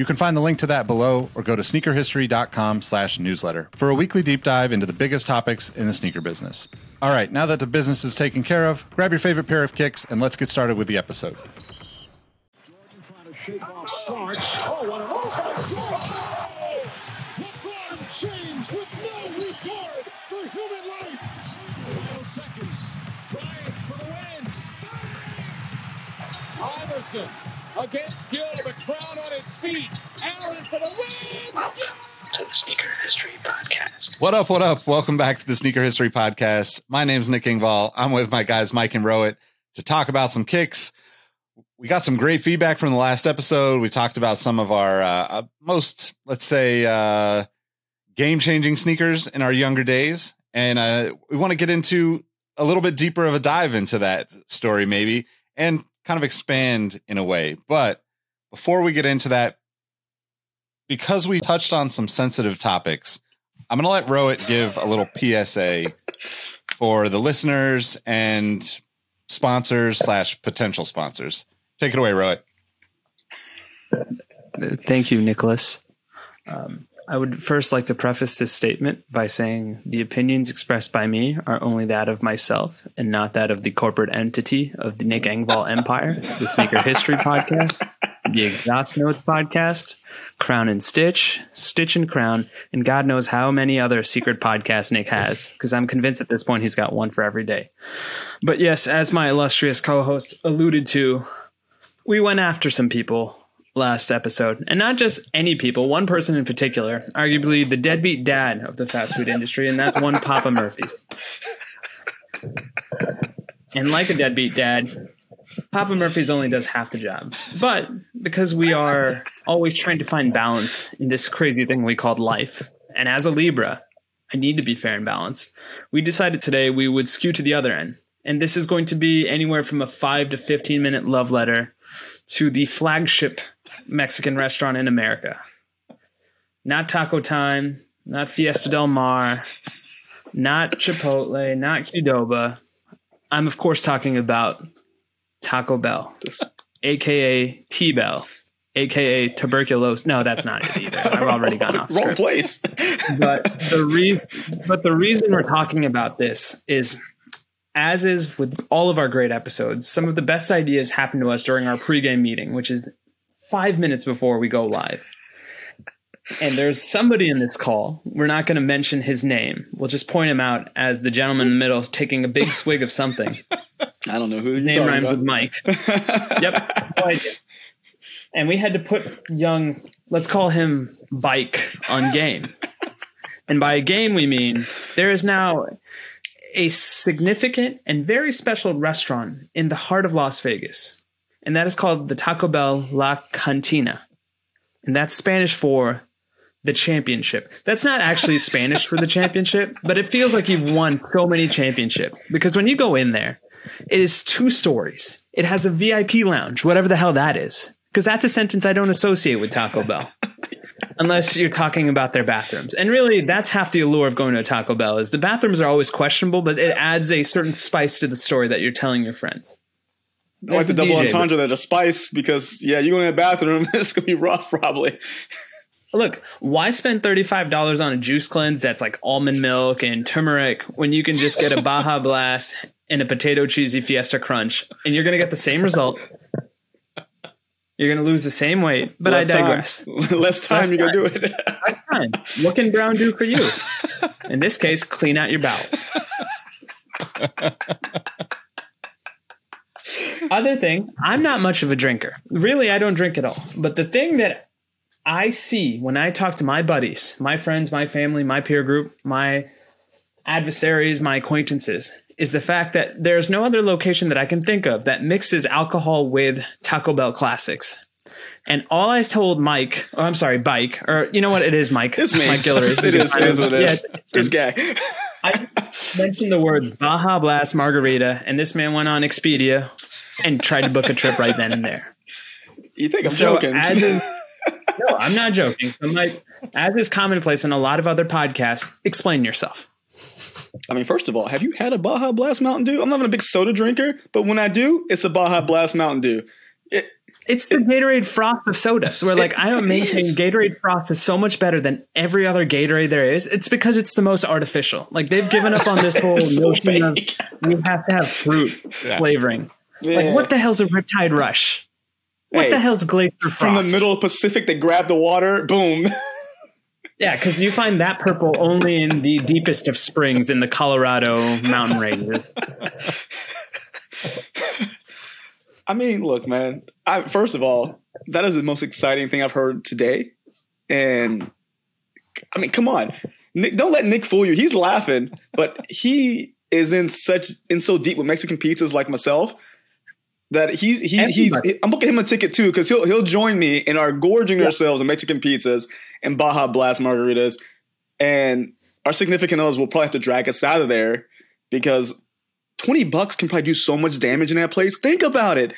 You can find the link to that below or go to sneakerhistory.com slash newsletter for a weekly deep dive into the biggest topics in the sneaker business. All right, now that the business is taken care of, grab your favorite pair of kicks and let's get started with the episode. Jordan trying to shake off. Oh, what with no regard for human life. Seconds. Bryant for the win. Iverson against Gill, the crowd on its feet. Allen for the win. Welcome to the Sneaker History Podcast. What up, what up? Welcome back to the Sneaker History Podcast. My name's Nick Engvall. I'm with my guys Mike and Rowett to talk about some kicks. We got some great feedback from the last episode. We talked about some of our uh, uh, most, let's say, uh, game changing sneakers in our younger days. And uh, we want to get into a little bit deeper of a dive into that story, maybe, and kind of expand in a way. But before we get into that, because we touched on some sensitive topics, I'm going to let Rowett give a little PSA for the listeners and sponsors slash potential sponsors. Take it away, Rowett. Thank you, Nicholas. Um, I would first like to preface this statement by saying the opinions expressed by me are only that of myself and not that of the corporate entity of the Nick Engvall Empire, the Sneaker History Podcast, the Exhaust Notes Podcast, Crown and Stitch, Stitch and Crown, and God knows how many other secret podcasts Nick has, because I'm convinced at this point he's got one for every day. But yes, as my illustrious co host alluded to, we went after some people last episode, and not just any people, one person in particular, arguably the deadbeat dad of the fast food industry, and that's one Papa Murphy's. And like a deadbeat dad, Papa Murphy's only does half the job. But because we are always trying to find balance in this crazy thing we called life, and as a Libra, I need to be fair and balanced, we decided today we would skew to the other end. And this is going to be anywhere from a 5 to 15 minute love letter to the flagship Mexican restaurant in America. Not Taco Time, not Fiesta Del Mar, not Chipotle, not Qdoba. I'm, of course, talking about Taco Bell, aka T Bell, aka tuberculosis. No, that's not it either. I've already gone off Wrong place. But the re- but the reason we're talking about this is as is with all of our great episodes, some of the best ideas happen to us during our pregame meeting, which is five minutes before we go live. And there's somebody in this call. We're not going to mention his name. We'll just point him out as the gentleman in the middle taking a big swig of something. I don't know who His name rhymes about. with Mike. Yep. no. And we had to put young, let's call him Bike on game. And by game, we mean there is now a significant and very special restaurant in the heart of Las Vegas. And that is called the Taco Bell La Cantina. And that's Spanish for the championship. That's not actually Spanish for the championship, but it feels like you've won so many championships. Because when you go in there, it is two stories. It has a VIP lounge, whatever the hell that is. Because that's a sentence I don't associate with Taco Bell. Unless you're talking about their bathrooms. And really, that's half the allure of going to a Taco Bell is the bathrooms are always questionable, but it adds a certain spice to the story that you're telling your friends. I like the There's double DJ, entendre there, the spice, because yeah, you go in the bathroom, it's gonna be rough probably. Look, why spend $35 on a juice cleanse that's like almond milk and turmeric when you can just get a Baja Blast and a potato cheesy Fiesta Crunch and you're going to get the same result? You're going to lose the same weight, but Less I time. digress. Less time, Less you gotta do it. Fine. What can Brown do for you? In this case, clean out your bowels. Other thing, I'm not much of a drinker. Really, I don't drink at all. But the thing that I see when I talk to my buddies, my friends, my family, my peer group, my adversaries, my acquaintances, is the fact that there's no other location that I can think of that mixes alcohol with Taco Bell classics. And all I told Mike, oh, I'm sorry, Bike, or you know what? It is Mike. It's me. Mike Guillory. it is. It is what it is. Yeah, this guy. I mentioned the words Baja Blast Margarita, and this man went on Expedia and tried to book a trip right then and there. You think I'm So joking? as is, no, I'm not joking. I'm like, as is commonplace in a lot of other podcasts, explain yourself. I mean, first of all, have you had a Baja Blast Mountain Dew? I'm not even a big soda drinker, but when I do, it's a Baja Blast Mountain Dew. It, It's the Gatorade Frost of sodas. Where like I maintain is. Gatorade Frost is so much better than every other Gatorade there is. It's because it's the most artificial. Like they've given up on this whole It's so notion of we have to have fruit Yeah. flavoring. Yeah. Like what the hell's a Riptide Rush? What Hey, the hell's Glacier Frost? From the middle Pacific, they grab the water, boom. Yeah, because you find that purple only in the deepest of springs in the Colorado mountain ranges. I mean, look, man. I, first of all, that is the most exciting thing I've heard today. And I mean, come on, Nick, don't let Nick fool you. He's laughing, but he is in such in so deep with Mexican pizzas like myself that he's he, he's Everybody. I'm booking him a ticket too because he'll he'll join me in our gorging ourselves in Mexican pizzas and Baja Blast margaritas, and our significant others will probably have to drag us out of there because 20 bucks can probably do so much damage in that place. Think about it.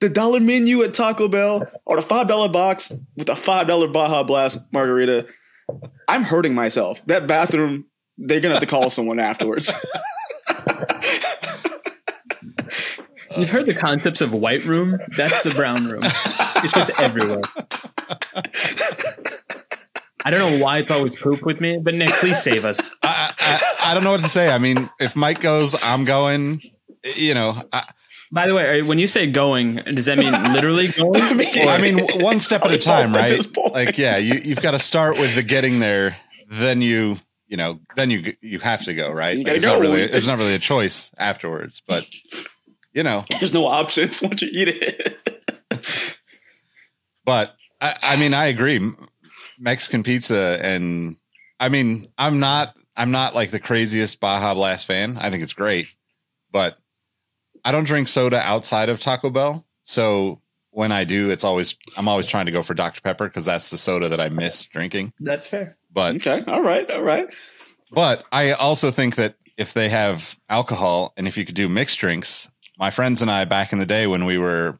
The dollar menu at Taco Bell or the $5 box with a $5 Baja Blast margarita. I'm hurting myself. That bathroom, they're to have to call someone afterwards. You've heard the concepts of white room? That's the brown room. It's just everywhere. I don't know why it's always poop with me, but Nick, please save us. I, I, I don't know what to say. I mean, if Mike goes, I'm going. You know, I, By the way, when you say going, does that mean literally going? I mean, one step at a time, right? Like, yeah, you you've got to start with the getting there. Then you, you know, then you you have to go, right? You Like, gotta it's not really it's not really a choice afterwards, but you know, There's no options once you eat it. but I, I mean, I agree. Mexican pizza, and I mean, I'm not I'm not like the craziest Baja Blast fan. I think it's great, but I don't drink soda outside of Taco Bell. So when I do, it's always I'm always trying to go for Dr Pepper because that's the soda that I miss drinking. That's fair. But okay. All right. All right. But I also think that if they have alcohol and if you could do mixed drinks, my friends and I back in the day when we were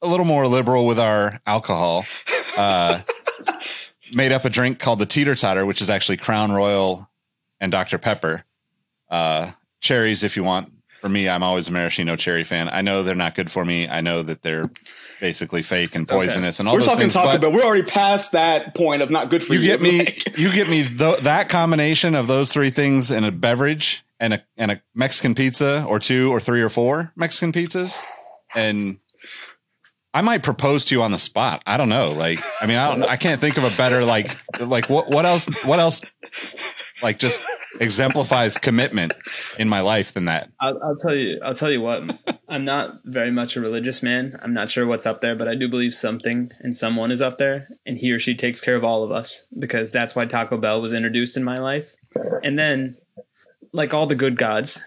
a little more liberal with our alcohol, uh, made up a drink called the Teeter Totter, which is actually Crown Royal and Dr. Pepper. Uh, cherries, if you want. For me, I'm always a maraschino cherry fan. I know they're not good for me. I know that they're basically fake and poisonous and all We're those talking things. Taco but- Bell. We're already past that point of not good for you. you get me Like, you get me th- that combination of those three things in a beverage and a and a Mexican pizza or two or three or four Mexican pizzas and I might propose to you on the spot. I don't know. Like I mean I don't I can't think of a better like like what what else what else like just exemplifies commitment in my life than that. I'll, I'll tell you. I'll tell you what. I'm not very much a religious man. I'm not sure what's up there, but I do believe something and someone is up there, and he or she takes care of all of us because that's why Taco Bell was introduced in my life. And then, like all the good gods,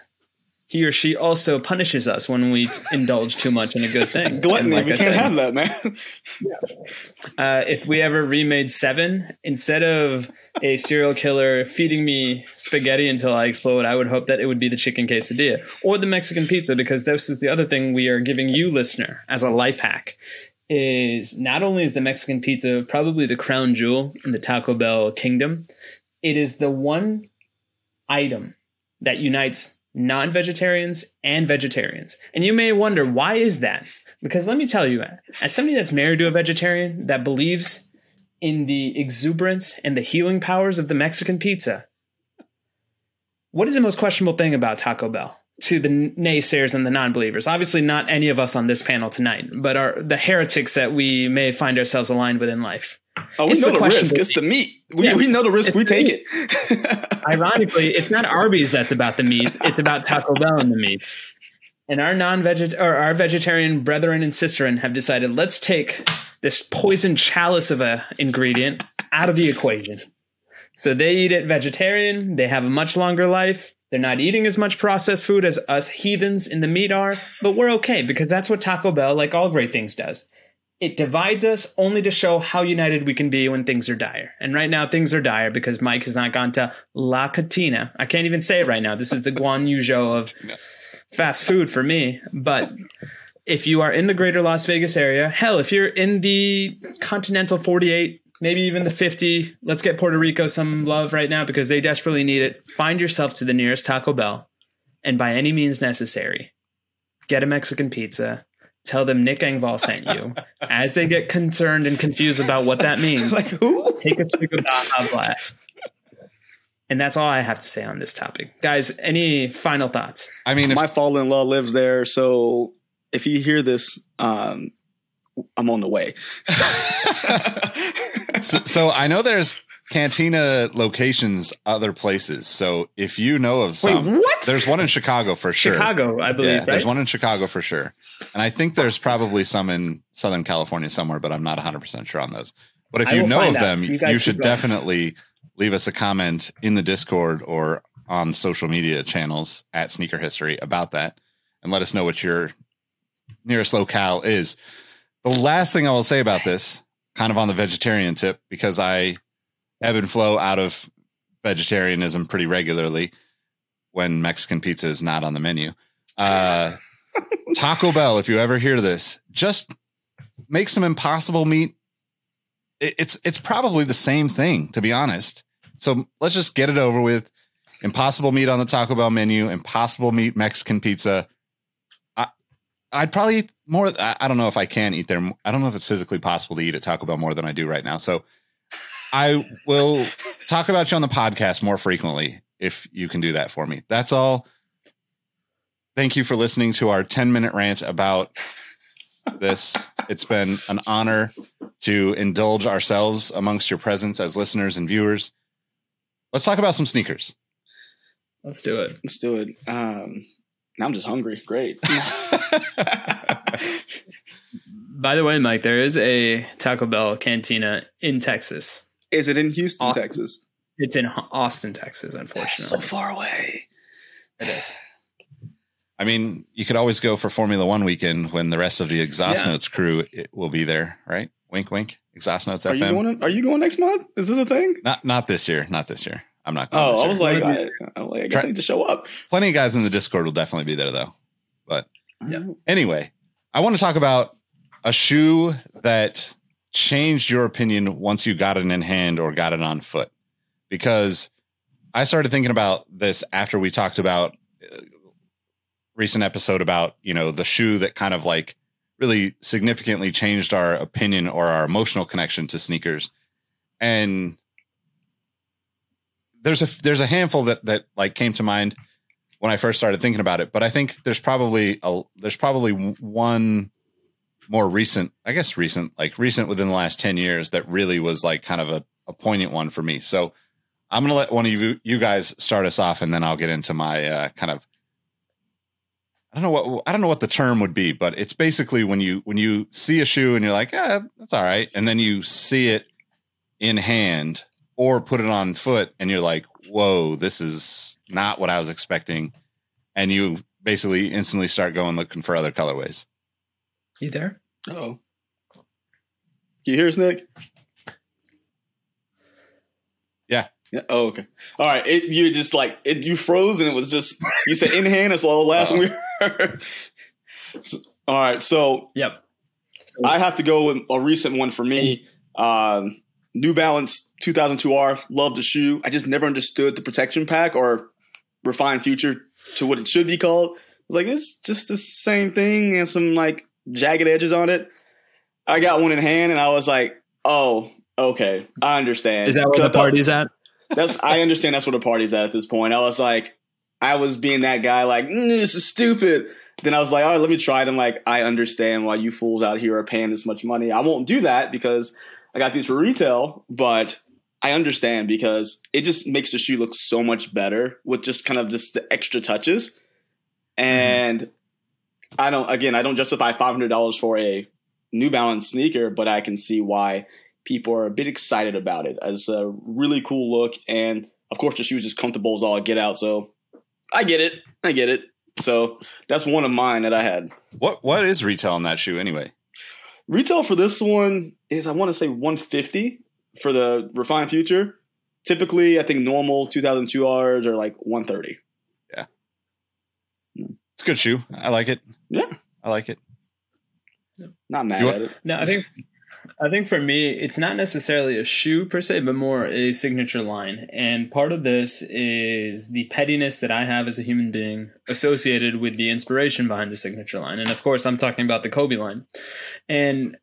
he or she also punishes us when we indulge too much in a good thing. gluttony. Like we I can't said, have that, man. uh, if we ever remade Seven, instead of a serial killer feeding me spaghetti until I explode, I would hope that it would be the chicken quesadilla or the Mexican pizza, because this is the other thing we are giving you, listener, as a life hack. Is not only is the Mexican pizza probably the crown jewel in the Taco Bell kingdom, it is the one item that unites non-vegetarians and vegetarians. And you may wonder why is that? Because let me tell you, as somebody that's married to a vegetarian that believes in the exuberance and the healing powers of the Mexican pizza, what is the most questionable thing about Taco Bell to the naysayers and the non-believers? Obviously, not any of us on this panel tonight, but are the heretics that we may find ourselves aligned with in life. Oh, we It's know the the risk. It's the meat. We, Yeah. we know the risk. It's we take meat. it. Ironically, it's not Arby's that's about the meat; it's about Taco Bell and the meat. And our non-veget or our vegetarian brethren and sisterin have decided let's take this poison chalice of a ingredient out of the equation. So they eat it vegetarian. They have a much longer life. They're not eating as much processed food as us heathens in the meat are, but we're okay because that's what Taco Bell, like all great things, does. It divides us only to show how united we can be when things are dire. And right now things are dire because Mike has not gone to La Catina. I can't even say it right now. This is the Guan Yu of fast food for me. But if you are in the greater Las Vegas area, hell, if you're in the continental 48, maybe even the 50, let's get Puerto Rico some love right now because they desperately need it. Find yourself to the nearest Taco Bell and by any means necessary, get a Mexican pizza. Tell them Nick Engvall sent you. As they get concerned and confused about what that means, Like who? take a swig of Baja Blast. And that's all I have to say on this topic. Guys, any final thoughts? I mean, if, My father-in-law lives there, so if you hear this, um, I'm on the way. so, so I know there's cantina locations other places. So if you know of some, Wait, what? there's one in Chicago for sure. Chicago, I believe, Yeah, right? there's one in Chicago for sure. And I think there's probably some in Southern California somewhere, but I'm not 100% sure on those. But if I you know of out. them, You you, should definitely leave us a comment in the Discord or on social media channels at Sneaker History about that and let us know what your nearest locale is. The last thing I will say about this, kind of on the vegetarian tip, because I ebb and flow out of vegetarianism pretty regularly when Mexican pizza is not on the menu. Uh, Taco Bell, if you ever hear this, just make some impossible meat. It- It's it's probably the same thing, to be honest. So let's just get it over with. Impossible meat on the Taco Bell menu, impossible meat Mexican pizza. I, I'd probably eat more. I, I don't know if I can eat there. I don't know if it's physically possible to eat at Taco Bell more than I do right now. So I will talk about you on the podcast more frequently if you can do that for me. That's all. Thank you for listening to our 10 minute rant about this. It's been an honor to indulge ourselves amongst your presence as listeners and viewers. Let's talk about some sneakers. Let's do it. Let's do it. Um, now I'm just hungry. Great. By the way, Mike, there is a Taco Bell cantina in Texas. Is it in Houston, Aw- Texas? It's in Austin, Texas, unfortunately. So far away. it is. I mean, you could always go for Formula One weekend when the rest of the Exhaust Yeah. Notes crew it will be there, right? Wink, wink. Exhaust Notes Are you FM. going? Are you going next month? Is this a thing? not not this year. Not this year. I'm not going. Oh, this I year. was like, I, I, like, I guess Try- I need to show up. plenty of guys in the Discord will definitely be there though. But Yeah. anyway, I want to talk about a shoe that changed your opinion once you got it in hand or got it on foot. Because I started thinking about this after we talked about uh, recent episode about, you know, the shoe that kind of like really significantly changed our opinion or our emotional connection to sneakers. And there's a there's a handful that that like came to mind when I first started thinking about it. But I think there's probably a there's probably one more recent, I guess recent, like recent within the last ten years that really was like kind of a, a poignant one for me. So I'm gonna let one of you you guys start us off, and then I'll get into my uh, kind of I don't know what I don't know what the term would be, but it's basically when you when you see a shoe and you're like, yeah, that's all right, and then you see it in hand or put it on foot and you're like, whoa, this is not what I was expecting. And you basically instantly start going looking for other colorways. You there? Oh. You hear us, Nick? Yeah. Yeah. Oh, okay. All right. It, you just like it, you froze, and it was just you said in hand. That's all the last one we heard. So- all right. So Yep. I have to go with a recent one for me. Um, New Balance 2002R. Love the shoe. I just never understood the protection pack or refined future to what it should be called. I was like, it's just the same thing and some like jagged edges on it. I got one in hand and I was like, oh, okay, I understand. Is that where the thought- party's at? that's I understand that's where the party's at at this point. I was like, I was being that guy, like, mm, this is stupid. Then I was like, all right, let me try it. And like, I understand why you fools out here are paying this much money. I won't do that because I got these for retail, but I understand because it just makes the shoe look so much better with just kind of just the extra touches. And I don't, again, I don't justify $500 for a New Balance sneaker, but I can see why people are a bit excited about it as a really cool look. And of course, the shoe's as comfortable as all get out. So I get it. I get it. So that's one of mine that I had. What what is retail on that shoe anyway? Retail for this one is I want to say 150 for the refined future. Typically, I think normal 2002 Rs are like 130. It's a good shoe. I like it. Yeah, I like it. not mad You at it. No, I think I think for me, it's not necessarily a shoe per se, but more a signature line. And part of this is the pettiness that I have as a human being associated with the inspiration behind the signature line. And of course, I'm talking about the Kobe line. And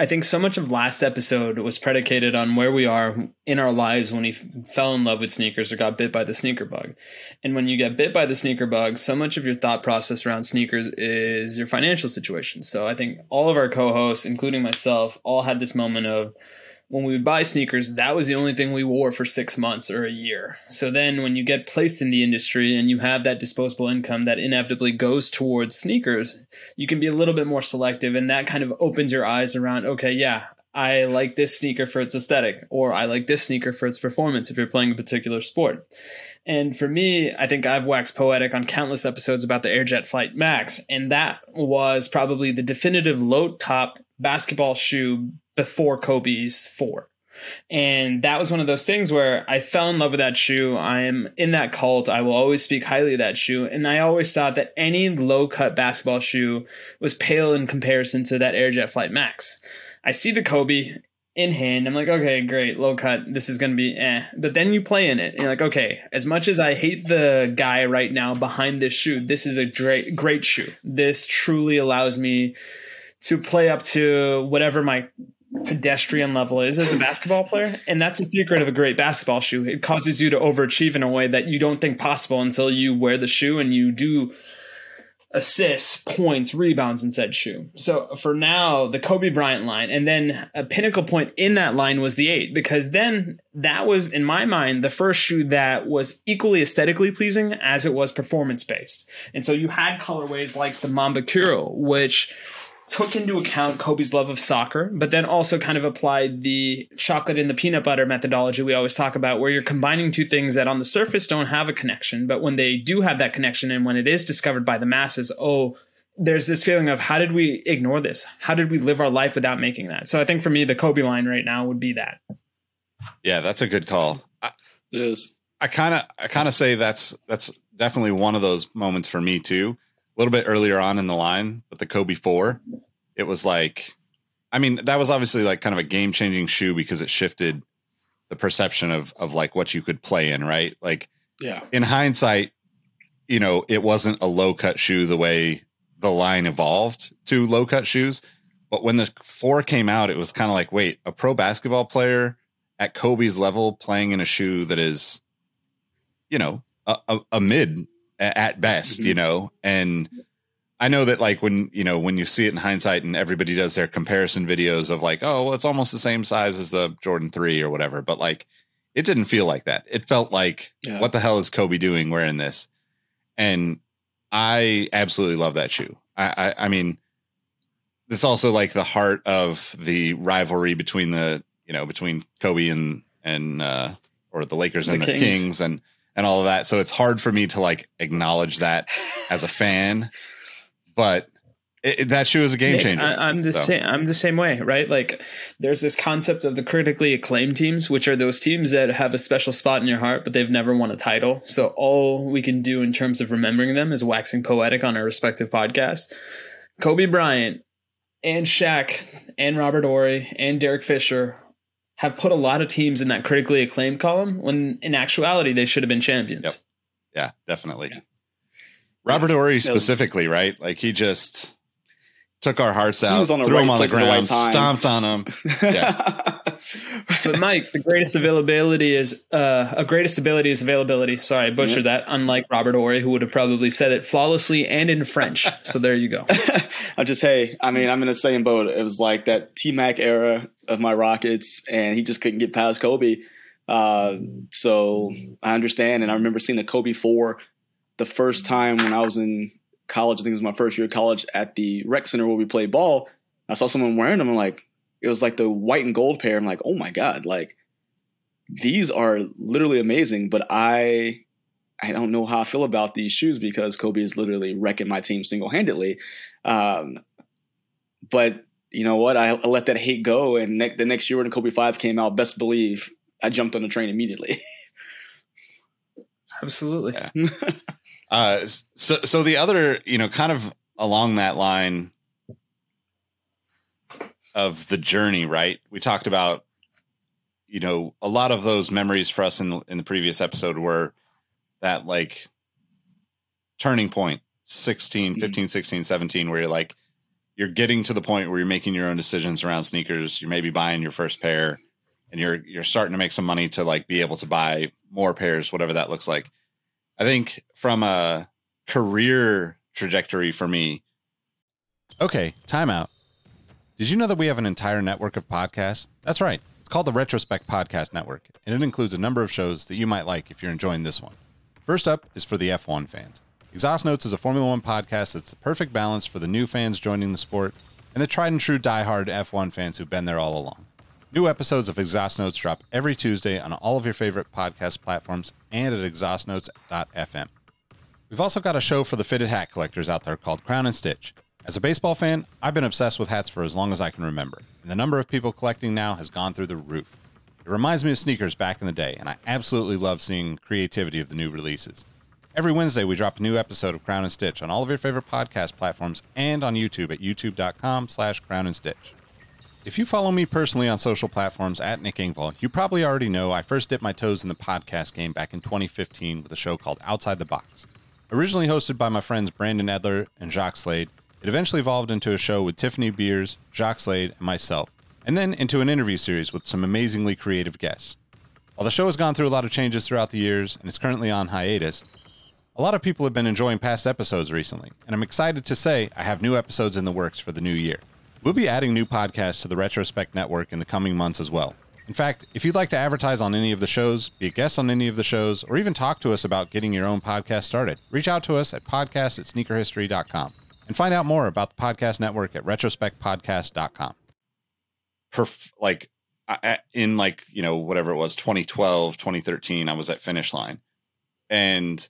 I think so much of last episode was predicated on where we are in our lives when we fell in love with sneakers or got bit by the sneaker bug. And when you get bit by the sneaker bug, so much of your thought process around sneakers is your financial situation. So I think all of our co-hosts, including myself, all had this moment of when we would buy sneakers, that was the only thing we wore for six months or a year. So then when you get placed in the industry and you have that disposable income that inevitably goes towards sneakers, you can be a little bit more selective and that kind of opens your eyes around, okay, yeah, I like this sneaker for its aesthetic, or I like this sneaker for its performance if you're playing a particular sport. And for me, I think I've waxed poetic on countless episodes about the Airjet Flight Max, and that was probably the definitive low top basketball shoe before Kobe's 4. And that was one of those things where I fell in love with that shoe. I am in that cult. I will always speak highly of that shoe. And I always thought that any low cut basketball shoe was pale in comparison to that Airjet Flight Max. I see the Kobe in hand. I'm like, okay, great, low cut. This is going to be eh. But then you play in it, and you're like, okay, as much as I hate the guy right now behind this shoe, this is a great, great shoe. This truly allows me to play up to whatever my pedestrian level is as a basketball player. And that's the secret of a great basketball shoe. It causes you to overachieve in a way that you don't think possible until you wear the shoe and you do assists, points, rebounds in said shoe. So for now, the Kobe Bryant line, and then a pinnacle point in that line was the eight, because then that was, in my mind, the first shoe that was equally aesthetically pleasing as it was performance based. And so you had colorways like the Mambacurial, which took into account Kobe's love of soccer, but then also kind of applied the chocolate and the peanut butter methodology we always talk about, where you're combining two things that on the surface don't have a connection, but when they do have that connection and when it is discovered by the masses, oh, there's this feeling of how did we ignore this? How did we live our life without making that? So I think for me, the Kobe line right now would be that. Yeah, that's a good call. I, It is. I kind of I kind of say that's that's definitely one of those moments for me too. A little bit earlier on in the line, but the Kobe 4, it was like I mean, that was obviously like kind of a game-changing shoe because it shifted the perception of of like what you could play in, right? Like Yeah. in hindsight, you know, it wasn't a low cut shoe the way the line evolved to low cut shoes. But when the four came out, it was kind of like, wait, a pro basketball player at Kobe's level playing in a shoe that is, you know, a, a, a mid at best, you know, and I know that like when you know when you see it in hindsight and everybody does their comparison videos of like, oh, well, it's almost the same size as the Jordan three or whatever, but like it didn't feel like that. It felt like, Yeah. what the hell is Kobe doing wearing this? And I absolutely love that shoe. I, I, I mean, it's also like the heart of the rivalry between the, you know, between Kobe and and uh, or the Lakers and The the Kings. Kings and and all of that. So it's hard for me to like acknowledge that as a fan, but it, it- that shoe is a game Nick, changer. I, I'm the So- same. I'm the same way, right? Like, there's this concept of the critically acclaimed teams, which are those teams that have a special spot in your heart, but they've never won a title. So all we can do in terms of remembering them is waxing poetic on our respective podcasts. Kobe Bryant and Shaq and Robert Horry and Derek Fisher have put a lot of teams in that critically acclaimed column when in actuality they should have been champions. Yep. Yeah, definitely. Robert Horry specifically, right? Like he just took our hearts out, was on the threw right them on the place at the right ground, time. stomped on them. But Mike, the greatest availability is uh, a greatest ability is availability. Sorry, I butchered that. Unlike Robert Horry, who would have probably said it flawlessly and in French. So there you go. I just hey, I mean, I'm in the same boat. It was like that T Mac era of my Rockets, and he just couldn't get past Kobe. Uh, so I understand, and I remember seeing the Kobe four the first time when I was in college. I think it was my first year of college at the rec center where we played ball. I saw someone wearing them. I'm like, it was like the white and gold pair. I'm like, oh my god, like these are literally amazing. But I I don't know how I feel about these shoes because Kobe is literally wrecking my team single handedly. Um, but you know what? I, I let that hate go, and ne- the next year when Kobe Five came out, best believe I jumped on the train immediately. Absolutely. Uh, so, so the other, you know, kind of along that line of the journey, right? We talked about, you know, a lot of those memories for us in the, in the previous episode were that like turning point 16, 15, 16, 17, where you're like, you're getting to the point where you're making your own decisions around sneakers. You're maybe buying your first pair and you're, you're starting to make some money to like be able to buy more pairs, whatever that looks like. I think from a career trajectory for me. Okay, timeout. Did you know that we have an entire network of podcasts? That's right. It's called the Retrospect Podcast Network, and it includes a number of shows that you might like if you're enjoying this one. First up is for the F1 fans. Exhaust Notes is a Formula One podcast that's the perfect balance for the new fans joining the sport and the tried and true diehard F1 fans who've been there all along. New episodes of Exhaust Notes drop every Tuesday on all of your favorite podcast platforms and at exhaustnotes.fm. We've also got a show for the fitted hat collectors out there called Crown and Stitch. As a baseball fan, I've been obsessed with hats for as long as I can remember, and the number of people collecting now has gone through the roof. It reminds me of sneakers back in the day, and I absolutely love seeing creativity of the new releases. Every Wednesday, we drop a new episode of Crown and Stitch on all of your favorite podcast platforms and on YouTube at youtube.com slash crown and stitch. If you follow me personally on social platforms at Nick Engvall, you probably already know I first dipped my toes in the podcast game back in 2015 with a show called Outside the Box. Originally hosted by my friends Brandon Edler and Jacques Slade, it eventually evolved into a show with Tiffany Beers, Jacques Slade, and myself, and then into an interview series with some amazingly creative guests. While the show has gone through a lot of changes throughout the years and is currently on hiatus, a lot of people have been enjoying past episodes recently, and I'm excited to say I have new episodes in the works for the new year. We'll be adding new podcasts to the Retrospect Network in the coming months as well. In fact, if you'd like to advertise on any of the shows, be a guest on any of the shows, or even talk to us about getting your own podcast started, reach out to us at podcast at sneakerhistory.com and find out more about the podcast network at retrospectpodcast.com. Perf- like in like, you know, whatever it was, 2012, 2013, I was at Finish Line. And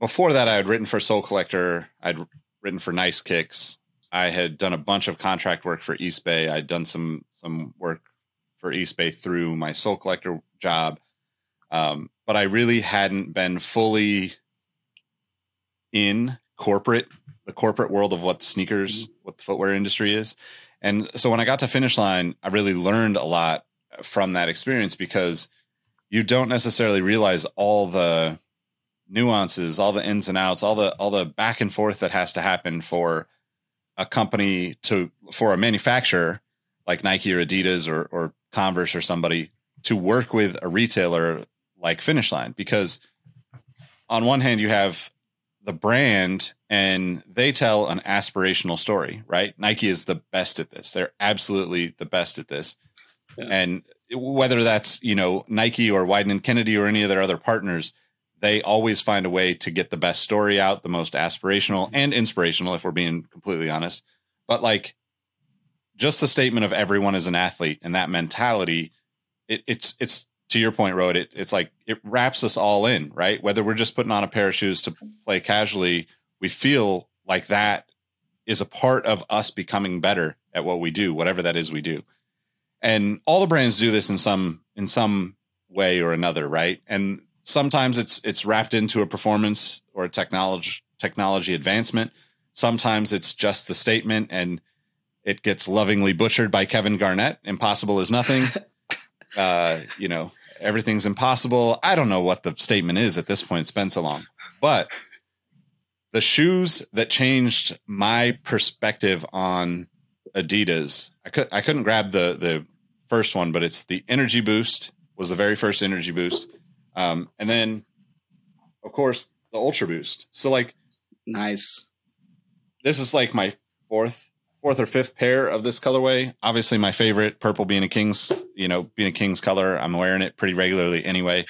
before that, I had written for Sole Collector. I'd written for Nice Kicks. I had done a bunch of contract work for East Bay. I'd done some some work for East Bay through my Sole Collector job, um, but I really hadn't been fully in corporate the corporate world of what the sneakers, what the footwear industry is. And so when I got to finish line, I really learned a lot from that experience because you don't necessarily realize all the nuances, all the ins and outs, all the all the back and forth that has to happen for a company to for a manufacturer like Nike or Adidas or or Converse or somebody to work with a retailer like Finish Line because on one hand you have the brand and they tell an aspirational story, right? Nike is the best at this. They're absolutely the best at this. Yeah. And whether that's, you know, Nike or Wieden and Kennedy or any of their other partners, they always find a way to get the best story out, the most aspirational mm-hmm. and inspirational, if we're being completely honest. But like just the statement of everyone is an athlete and that mentality, it, it's it's to your point, Road, it, it's like it wraps us all in, right? Whether we're just putting on a pair of shoes to play casually, we feel like that is a part of us becoming better at what we do, whatever that is we do. And all the brands do this in some in some way or another, right? And sometimes it's it's wrapped into a performance or a technology technology advancement. Sometimes it's just the statement and it gets lovingly butchered by Kevin Garnett. Impossible is nothing. uh, you know, everything's impossible. I don't know what the statement is at this point. It's been so long. But the shoes that changed my perspective on Adidas, I could I couldn't grab the the first one, but it's the Energy Boost was the very first Energy Boost, um, and then of course the Ultra Boost. So like Nice. this is like my fourth fourth or fifth pair of this colorway. Obviously my favorite, purple being a king's, you know, being a king's color. I'm wearing it pretty regularly anyway.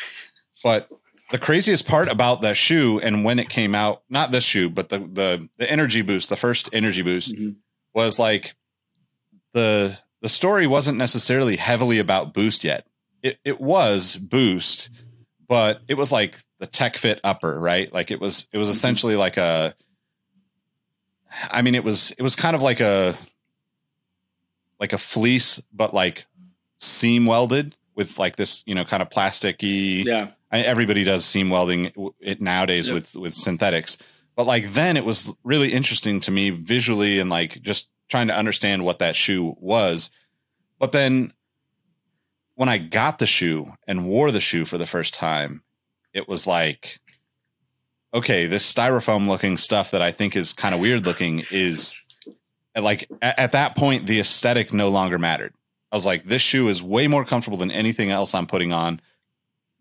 But the craziest part about that shoe and when it came out, not this shoe, but the the the energy boost, the first energy boost Mhm. was like the the story wasn't necessarily heavily about boost yet. It it was boost, but it was like the tech fit upper, right? Like it was it was mm-hmm. essentially like a I mean, it was it was kind of like a like a fleece, but like seam welded with like this, you know, kind of plasticky. Yeah. I, everybody does seam welding it nowadays Yep. with with synthetics. But like then it was really interesting to me visually and like just trying to understand what that shoe was. But then when I got the shoe and wore the shoe for the first time, it was like okay, this styrofoam looking stuff that I think is kind of weird looking is like at, at that point the aesthetic no longer mattered. I was like, this shoe is way more comfortable than anything else I'm putting on.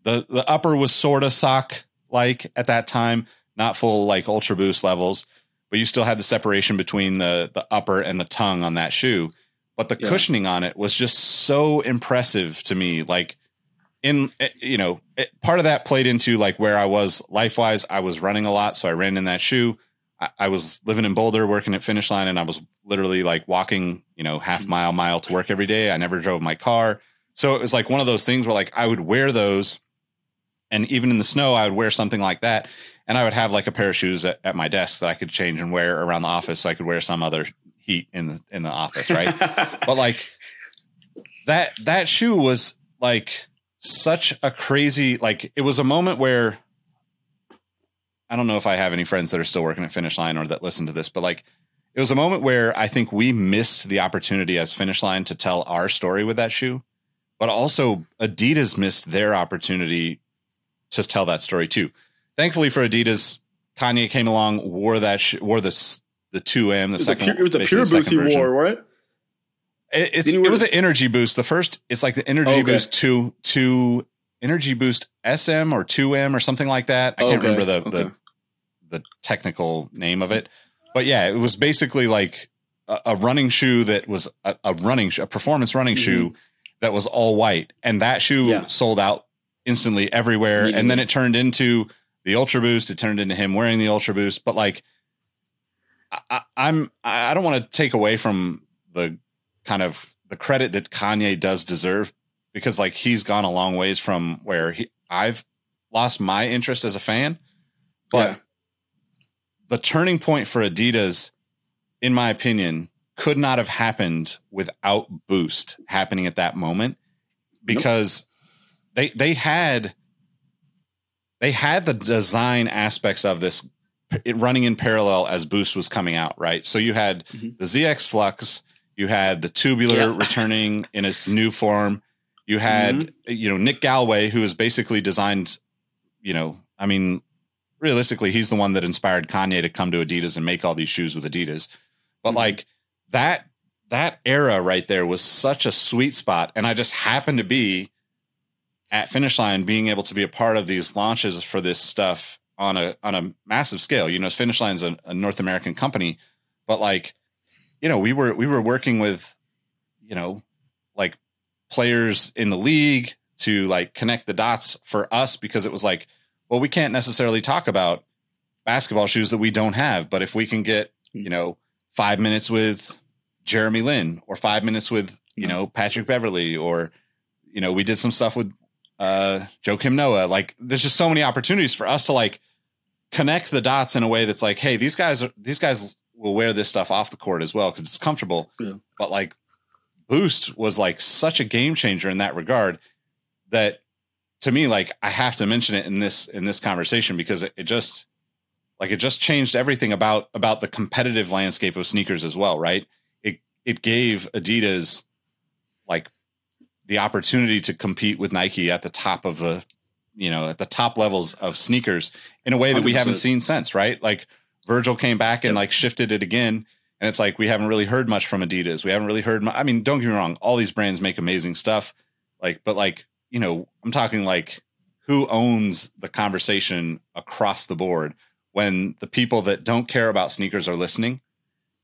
The the upper was sort of sock like at that time, not full like ultra boost levels, but you still had the separation between the the upper and the tongue on that shoe. But the Yeah. cushioning on it was just so impressive to me. Like in eh, you know, it, part of that played into like where I was life wise. I was running a lot, so I ran in that shoe. I, I was living in Boulder, working at Finish Line, and I was literally like walking, you know, half mile, mile to work every day. I never drove my car, so it was like one of those things where like I would wear those, and even in the snow, I would wear something like that, and I would have like a pair of shoes at, at my desk that I could change and wear around the office, so I could wear some other heat in the in the office, right? but like that that shoe was like such a crazy like it was a moment where I don't know if I have any friends that are still working at Finish Line or that listen to this, but like it was a moment where I think we missed the opportunity as Finish Line to tell our story with that shoe, but also Adidas missed their opportunity to tell that story too. Thankfully for Adidas, Kanye came along, wore that sh- wore the s- the two M, the It second. pure, it was a pure boost he version. wore, right? It, it's, it was an energy boost. The first, it's like the energy Okay. boost two two energy boost SM or two M or something like that. I can't Okay, remember the okay. the the technical name of it, but yeah, it was basically like a, a running shoe that was a, a running sh- a performance running shoe that was all white, and that shoe Mm-hmm. Yeah. sold out instantly everywhere. And then it turned into the Ultra Boost. It turned into him wearing the Ultra Boost, but like. I, I'm I don't want to take away from the kind of the credit that Kanye does deserve because like he's gone a long ways from where he I've lost my interest as a fan. But Yeah. the turning point for Adidas, in my opinion, could not have happened without Boost happening at that moment because they they had they had the design aspects of this running in parallel as Boost was coming out, right? So you had Mhm. the ZX Flux, you had the tubular Yeah. returning in its new form. You had, you know, Nic Galway, who has basically designed, you know, I mean, realistically, he's the one that inspired Kanye to come to Adidas and make all these shoes with Adidas. But Mhm. like that, that era right there was such a sweet spot. And I just happened to be at Finish Line being able to be a part of these launches for this stuff on a on a massive scale. You know, Finish Line's a, a North American company, but like, you know, we were we were working with, you know, like players in the league to like connect the dots for us because it was like, well, we can't necessarily talk about basketball shoes that we don't have, but if we can get, you know, five minutes with Jeremy Lin or five minutes with, you know, Patrick Beverley or, you know, we did some stuff with uh Joakim Noah. Like there's just so many opportunities for us to like connect the dots in a way that's like, hey, these guys are these guys will wear this stuff off the court as well because it's comfortable. Yeah. But like Boost was like such a game changer in that regard that to me, like I have to mention it in this in this conversation because it, it just like it just changed everything about about the competitive landscape of sneakers as well, right? It it gave Adidas like the opportunity to compete with Nike at the top of the you know at the top levels of sneakers in a way that we haven't seen since, right? Like Virgil came back and like shifted it again. And it's like we haven't really heard much from Adidas. We haven't really heard. mu- I mean, don't get me wrong. All these brands make amazing stuff. Like, but like you know, I'm talking like who owns the conversation across the board when the people that don't care about sneakers are listening,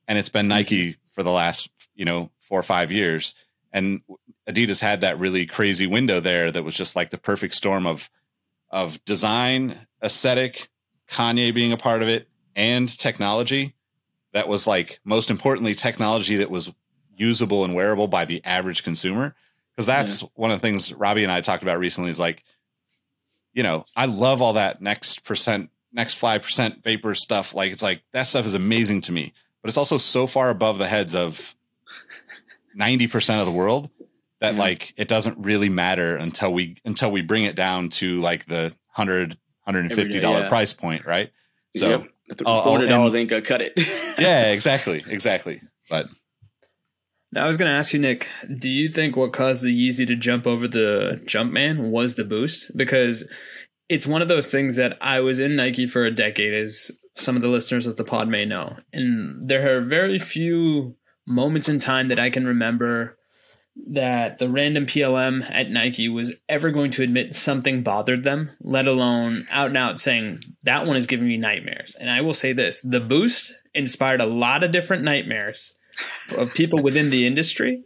and it's been Nike mm-hmm. for the last you know four or five years, and Adidas had that really crazy window there that was just like the perfect storm of of design, aesthetic, Kanye being a part of it, and technology that was like most importantly technology that was usable and wearable by the average consumer. Because that's one of the things robbie and i talked about recently is like you know i love all that next percent next 5% vapor stuff. Like it's like that stuff is amazing to me but it's also so far above the heads of 90% of the world that Yeah. like it doesn't really matter until we until we bring it down to like the 100 150 dollar yeah. price point, right? So Yep. The Oh, oh, four hundred dollars and- ain't gonna cut it. yeah, exactly, exactly. But Now I was going to ask you, Nick. Do you think what caused the Yeezy to jump over the Jumpman was the boost? Because it's one of those things that I was in Nike for a decade, as some of the listeners of the pod may know, and there are very few moments in time that I can remember that the random PLM at Nike was ever going to admit something bothered them, let alone out and out saying that one is giving me nightmares. And I will say this: the boost inspired a lot of different nightmares of people within the industry,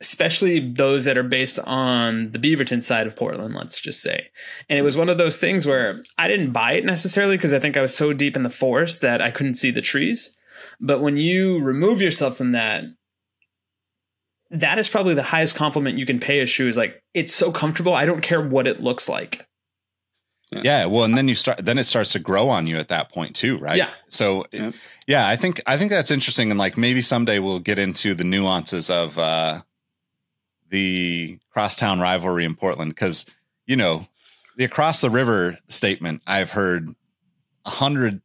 especially those that are based on the Beaverton side of Portland, let's just say. And it was one of those things where I didn't buy it necessarily because I think I was so deep in the forest that I couldn't see the trees. But when you remove yourself from that, that is probably the highest compliment you can pay a shoe is like, it's so comfortable. I don't care what it looks like. yeah, well, and then you start then it starts to grow on you at that point too, right? Yeah. So Yeah. yeah, I think I think that's interesting and like maybe someday we'll get into the nuances of uh the crosstown rivalry in Portland cuz you know, the across the river statement I've heard 100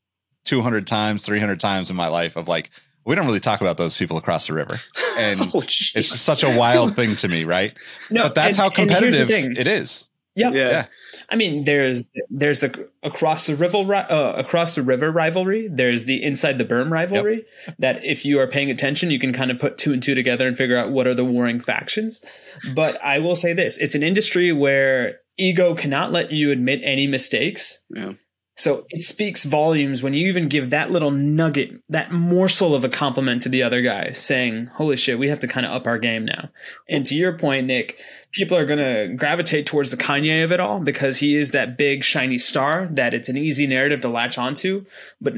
200 times, 300 times in my life of like we don't really talk about those people across the river. And oh, it's such a wild thing to me, right? No, but that's and- how and here's the competitive it is. Yeah. yeah. yeah. I mean, there's there's a across the river ri- uh, across the river rivalry. There's the inside the berm rivalry. That if you are paying attention, you can kind of put two and two together and figure out what are the warring factions. But I will say this: it's an industry where ego cannot let you admit any mistakes. Yeah. So it speaks volumes when you even give that little nugget, that morsel of a compliment to the other guy, saying, "Holy shit, we have to kind of up our game now." And to your point, Nick, people are going to gravitate towards the Kanye of it all because he is that big shiny star that it's an easy narrative to latch onto. But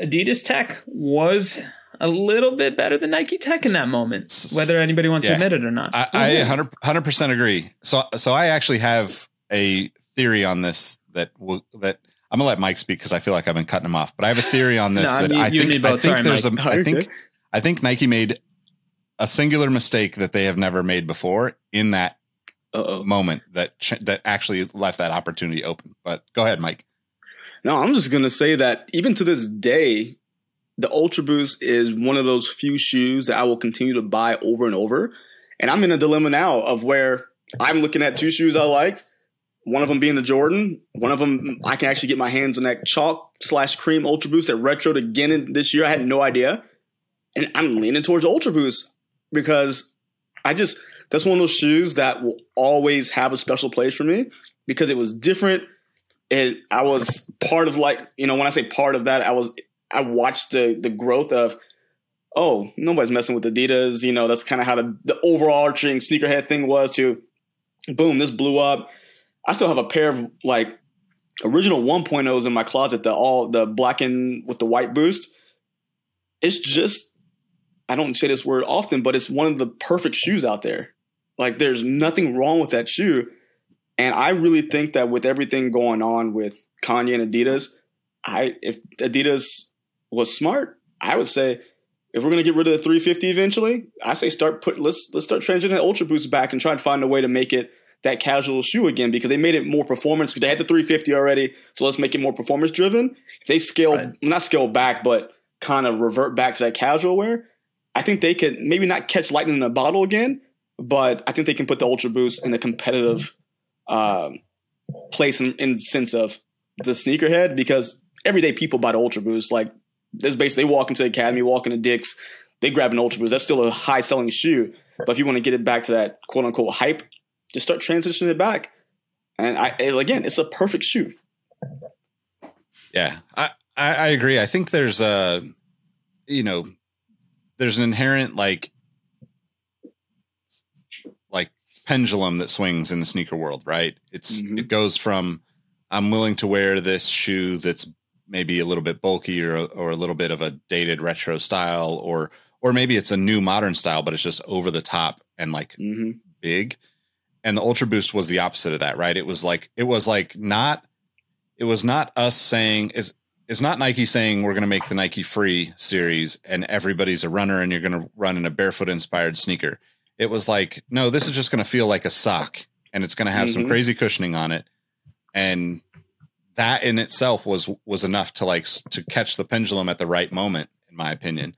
Adidas Tech was a little bit better than Nike Tech in that moment, whether anybody wants Yeah. to admit it or not. I, I mm-hmm. 100 percent agree. So so I actually have a theory on this that will that I'm gonna let Mike speak because I feel like I've been cutting him off. But I have a theory on this No, that you- I think I think Sorry, there's Mike. a I think I think Nike made a singular mistake that they have never made before in that Uh-oh. moment that ch- that actually left that opportunity open. But go ahead, Mike. No, I'm just gonna say that even to this day, the Ultra Boost is one of those few shoes that I will continue to buy over and over. And I'm in a dilemma now of where I'm looking at two shoes I like. One of them being the Jordan. One of them I can actually get my hands on that chalk slash cream Ultra Boost that retroed again in this year. I had no idea, and I'm leaning towards Ultra Boost because I just that's one of those shoes that will always have a special place for me because it was different it I was part of like you know when I say part of that I was I watched the the growth of oh nobody's messing with Adidas you know that's kind of how the the overarching sneakerhead thing was to boom this blew up I still have a pair of like original 1.0s in my closet the all the black and with the white boost. It's just I don't say this word often but it's one of the perfect shoes out there. Like there's nothing wrong with that shoe. And I really think that with everything going on with Kanye and Adidas, I if Adidas was smart, I would say if we're gonna get rid of the 350 eventually, I say start put let's let's start transitioning Ultra Boost back and try and find a way to make it that casual shoe again because they made it more performance because they had the 350 already. So let's make it more performance driven. If they scale Right. not scale back, but kind of revert back to that casual wear, I think they could maybe not catch lightning in a bottle again, but I think they can put the Ultra Boost in a competitive um, place in, in the sense of the sneakerhead because everyday people buy the Ultra Boost. Like this basically they walk into the academy, walk into Dick's, they grab an Ultra Boost. That's still a high selling shoe. But if you want to get it back to that quote unquote hype, just start transitioning it back. And I again, it's a perfect shoe. Yeah, I, I, agree. I think there's a, you know, there's an inherent like, like pendulum that swings in the sneaker world, right? It's Mhm. it goes from I'm willing to wear this shoe that's maybe a little bit bulky or or a little bit of a dated retro style, or or maybe it's a new modern style, but it's just over the top and like hmm big. And the Ultra Boost was the opposite of that, right? It was like it was like not it was not us saying is it's not Nike saying we're going to make the Nike Free series and everybody's a runner and you're going to run in a barefoot inspired sneaker. It was like, no, this is just going to feel like a sock and it's going to have some Mhm. crazy cushioning on it. And that in itself was was enough to like to catch the pendulum at the right moment in my opinion.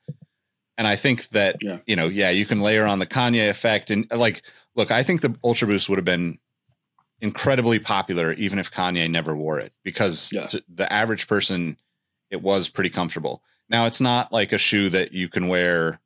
And I think that Yeah. you know, yeah, you can layer on the Kanye effect and like look, I think the Ultra Boost would have been incredibly popular even if Kanye never wore it because Yeah. to the average person it was pretty comfortable. Now it's not like a shoe that you can wear,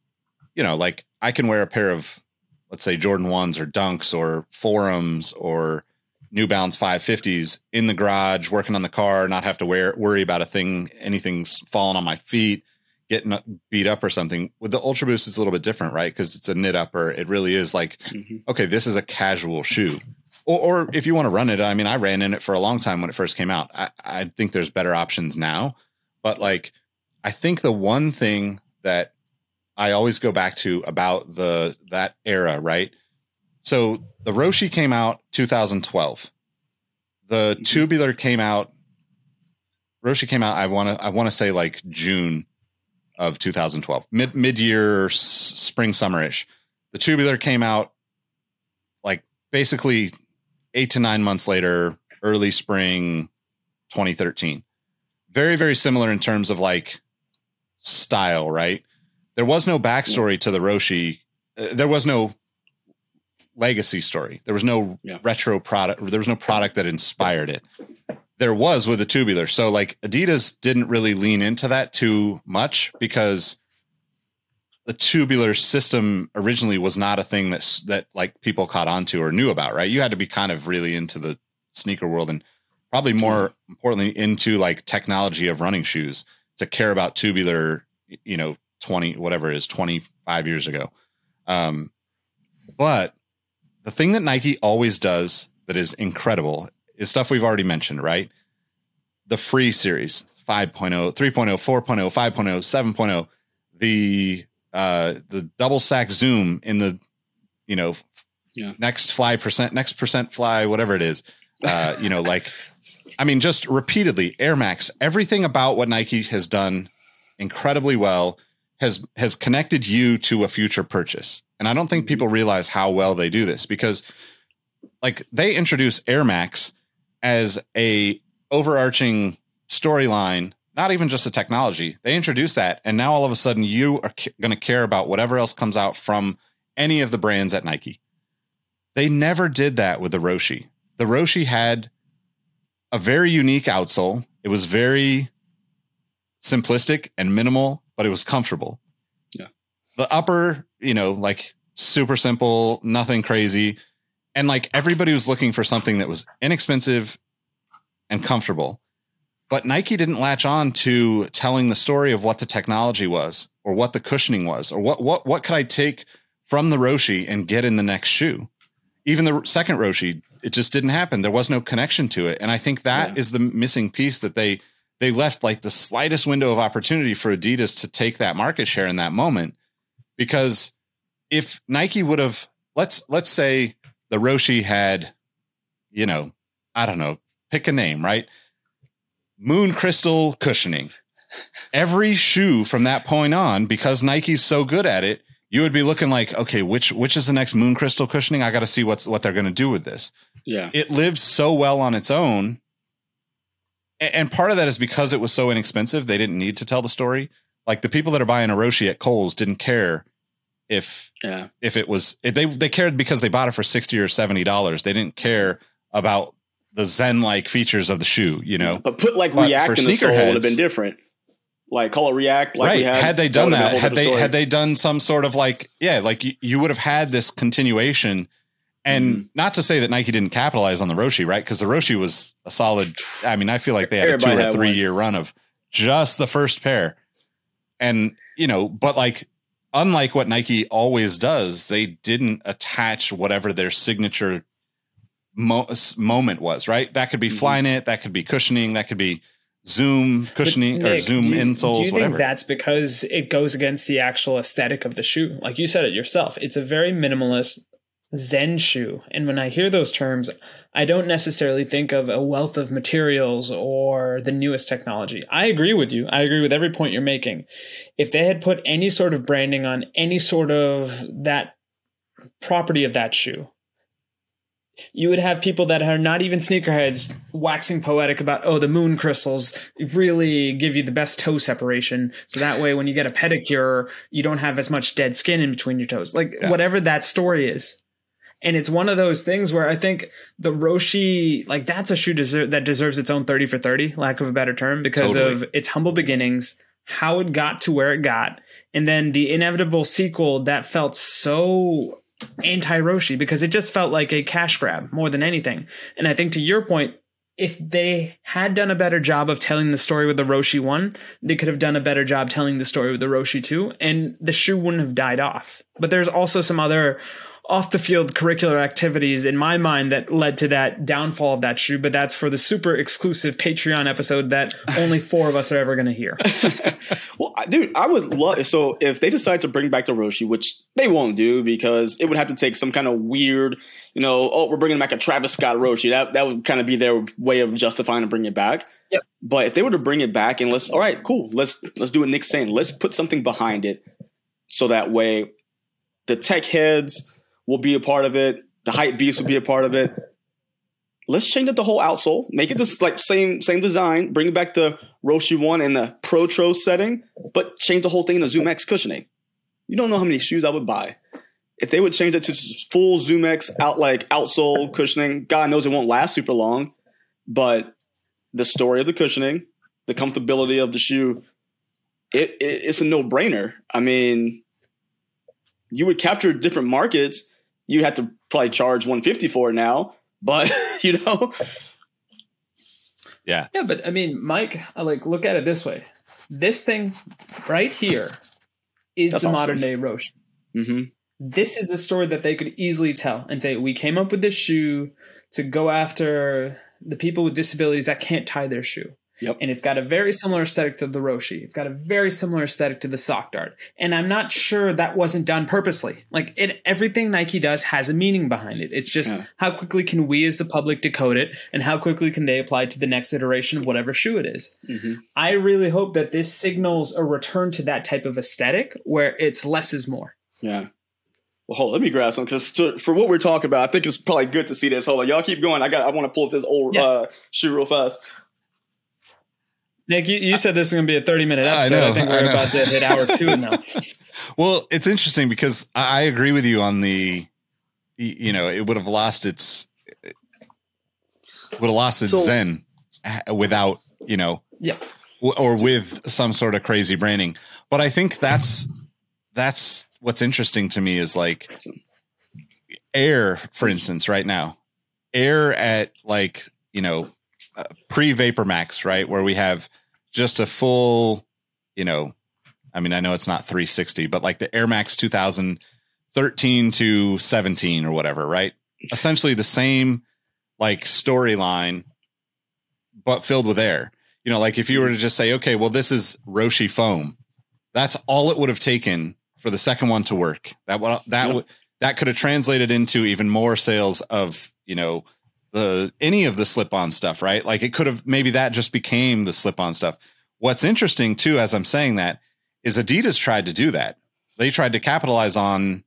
you know, like I can wear a pair of let's say Jordan 1s or Dunks or Forums or New Balance 550s in the garage working on the car, not have to wear worry about a thing anything s- falling on my feet, getting beat up or something. With the Ultra Boost it's a little bit different, right? Cuz it's a knit upper. It really is like Mhm. okay, this is a casual shoe. Or, or if you want to run it, I mean, I ran in it for a long time when it first came out. I, I think there's better options now, but like, I think the one thing that I always go back to about the that era, right? So the Roshe came out 2012. The tubular came out. Roshe came out. I want to. I want to say like June of 2012, mid mid year, s- spring summerish. The tubular came out like basically eight to nine months later, early spring 2013. Very, very similar in terms of like style, right? There was no backstory to the Roshe. Uh, there was no legacy story. There was no Yeah. retro product. There was no product that inspired it. There was with the tubular. So like Adidas didn't really lean into that too much because the tubular system originally was not a thing that's that like people caught on to or knew about, right? You had to be kind of really into the sneaker world and probably more importantly into like technology of running shoes to care about tubular, you know, 20 whatever it is 25 years ago. Um but the thing that Nike always does that is incredible is stuff we've already mentioned, right? The free series 5.0, 3.0, 4.0, 5.0, 7.0, the uh the double sack zoom in the you know Yeah. next fly percent next percent fly whatever it is uh you know like i mean just repeatedly air max everything about what nike has done incredibly well has has connected you to a future purchase and i don't think people realize how well they do this because like they introduce air max as a overarching storyline not even just the technology. They introduce that, and now all of a sudden you are ca- going to care about whatever else comes out from any of the brands at Nike. They never did that with the Roshe. The Roshe had a very unique outsole. It was very simplistic and minimal, but it was comfortable. Yeah. The upper, you know, like super simple, nothing crazy. And like everybody was looking for something that was inexpensive and comfortable. But Nike didn't latch on to telling the story of what the technology was or what the cushioning was or what what what could I take from the Roshe and get in the next shoe. Even the second Roshe, it just didn't happen. There was no connection to it. And I think that is Yeah. the missing piece that they they left like the slightest window of opportunity for Adidas to take that market share in that moment. Because if Nike would have let's let's say the Roshe had, you know, I don't know, pick a name, right? Moon crystal cushioning. Every shoe from that point on, because Nike's so good at it, you would be looking like, okay, which which is the next moon crystal cushioning? I got to see what's what they're going to do with this. Yeah. It lives so well on its own, and part of that is because it was so inexpensive. They didn't need to tell the story. Like the people that are buying a Roshe at Kohl's didn't care if Yeah. if it was if they they cared because they bought it for 60 or 70 dollars they didn't care about the zen like features of the shoe you know But put like But React in the sole would have been different. Like call it React. Like we right had, had they done would've been a that had they story. had they done some sort of like yeah like you, you would have had this continuation and Mm-hmm. not to say that nike didn't capitalize on the roshe right because the roshe was a solid i mean i feel like they had Everybody a two or three one. year run of just the first pair and you know but like unlike what nike always does they didn't attach whatever their signature mo- moment was right that could be Mhm. flying it that could be cushioning that could be zoom cushioning or zoom do you, insoles Do you whatever think that's because it goes against the actual aesthetic of the shoe? Like you said it yourself, it's a very minimalist Zen shoe. And when I hear those terms, I don't necessarily think of a wealth of materials or the newest technology. I agree with you. I agree with every point you're making. If they had put any sort of branding on any sort of that property of that shoe. You would have people that are not even sneakerheads waxing poetic about, oh, the moon crystals really give you the best toe separation. So that way, when you get a pedicure, you don't have as much dead skin in between your toes. Like, Yeah. whatever that story is. And it's one of those things where I think the Roshe, like that's a shoe deser- that deserves its own 30 for 30, lack of a better term, because Totally. of its humble beginnings, how it got to where it got, and then the inevitable sequel that felt so anti Roshe because it just felt like a cash grab more than anything. And I think to your point, if they had done a better job of telling the story with the Roshe 1, they could have done a better job telling the story with the Roshe 2, and the shoe wouldn't have died off. But there's also some other off the field curricular activities in my mind that led to that downfall of that shoe, but that's for the super exclusive Patreon episode that only four of us are ever going to hear. Well, dude, I would love so if they decide to bring back the Roshe, which they won't do because it would have to take some kind of weird, you know, oh, we're bringing back a Travis Scott Roshe. That that would kind of be their way of justifying to bring it back. Yep. But if they were to bring it back and let's, all right, cool, let's let's do what Nick's saying. Let's put something behind it, so that way, the tech heads will be a part of it. The hype beast will be a part of it. Let's change it the whole outsole. Make it this like same same design. Bring it back the Roshe one in the Protro setting, but change the whole thing to Zoom X cushioning. You don't know how many shoes I would buy if they would change it to full Zoom X out like outsole cushioning. God knows it won't last super long, but the story of the cushioning, the comfortability of the shoe, it, it it's a no brainer. I mean, you would capture different markets. You'd have to probably charge 150 for it now, but you know, Yeah, Yeah, but I mean, Mike, I like look at it this way. This thing right here is That's the awesome. modern day Roshe. hmm This is a story that they could easily tell and say, we came up with this shoe to go after the people with disabilities that can't tie their shoe. Yep. And it's got a very similar aesthetic to the Roshe. It's got a very similar aesthetic to the sock dart. And I'm not sure that wasn't done purposely. Like it, everything Nike does has a meaning behind it. It's just Yeah. how quickly can we as the public decode it and how quickly can they apply it to the next iteration of whatever shoe it is. Mhm. I really hope that this signals a return to that type of aesthetic where it's less is more. Yeah. Well, hold. on, Let me grab some because for what we're talking about, I think it's probably good to see this. Hold on, y'all keep going. I got. I want to pull up this old Yeah. uh, shoe real fast. Nick, you, you said this is going to be a 30 minute episode. I, know, think we're know. about to hit hour two now. Well, it's interesting because I I agree with you on the, you know, it would have lost its, would have lost its So- zen without, you know, Yeah. or with some sort of crazy branding. But I think that's that's what's interesting to me is like air, for instance, right now, air at like you know uh, pre Vapor Max, right, where we have just a full, you know, I mean, I know it's not 360, but like the Air Max 2013 to 17 or whatever, right? Essentially the same like storyline, but filled with air. You know, like if you were to just say, okay, well, this is Roshe foam, that's all it would have taken for the second one to work. That that Yep. would that could have translated into even more sales of you know the any of the slip-on stuff, right? Like it could have maybe that just became the slip-on stuff. What's interesting too, as I'm saying that, is Adidas tried to do that. They tried to capitalize on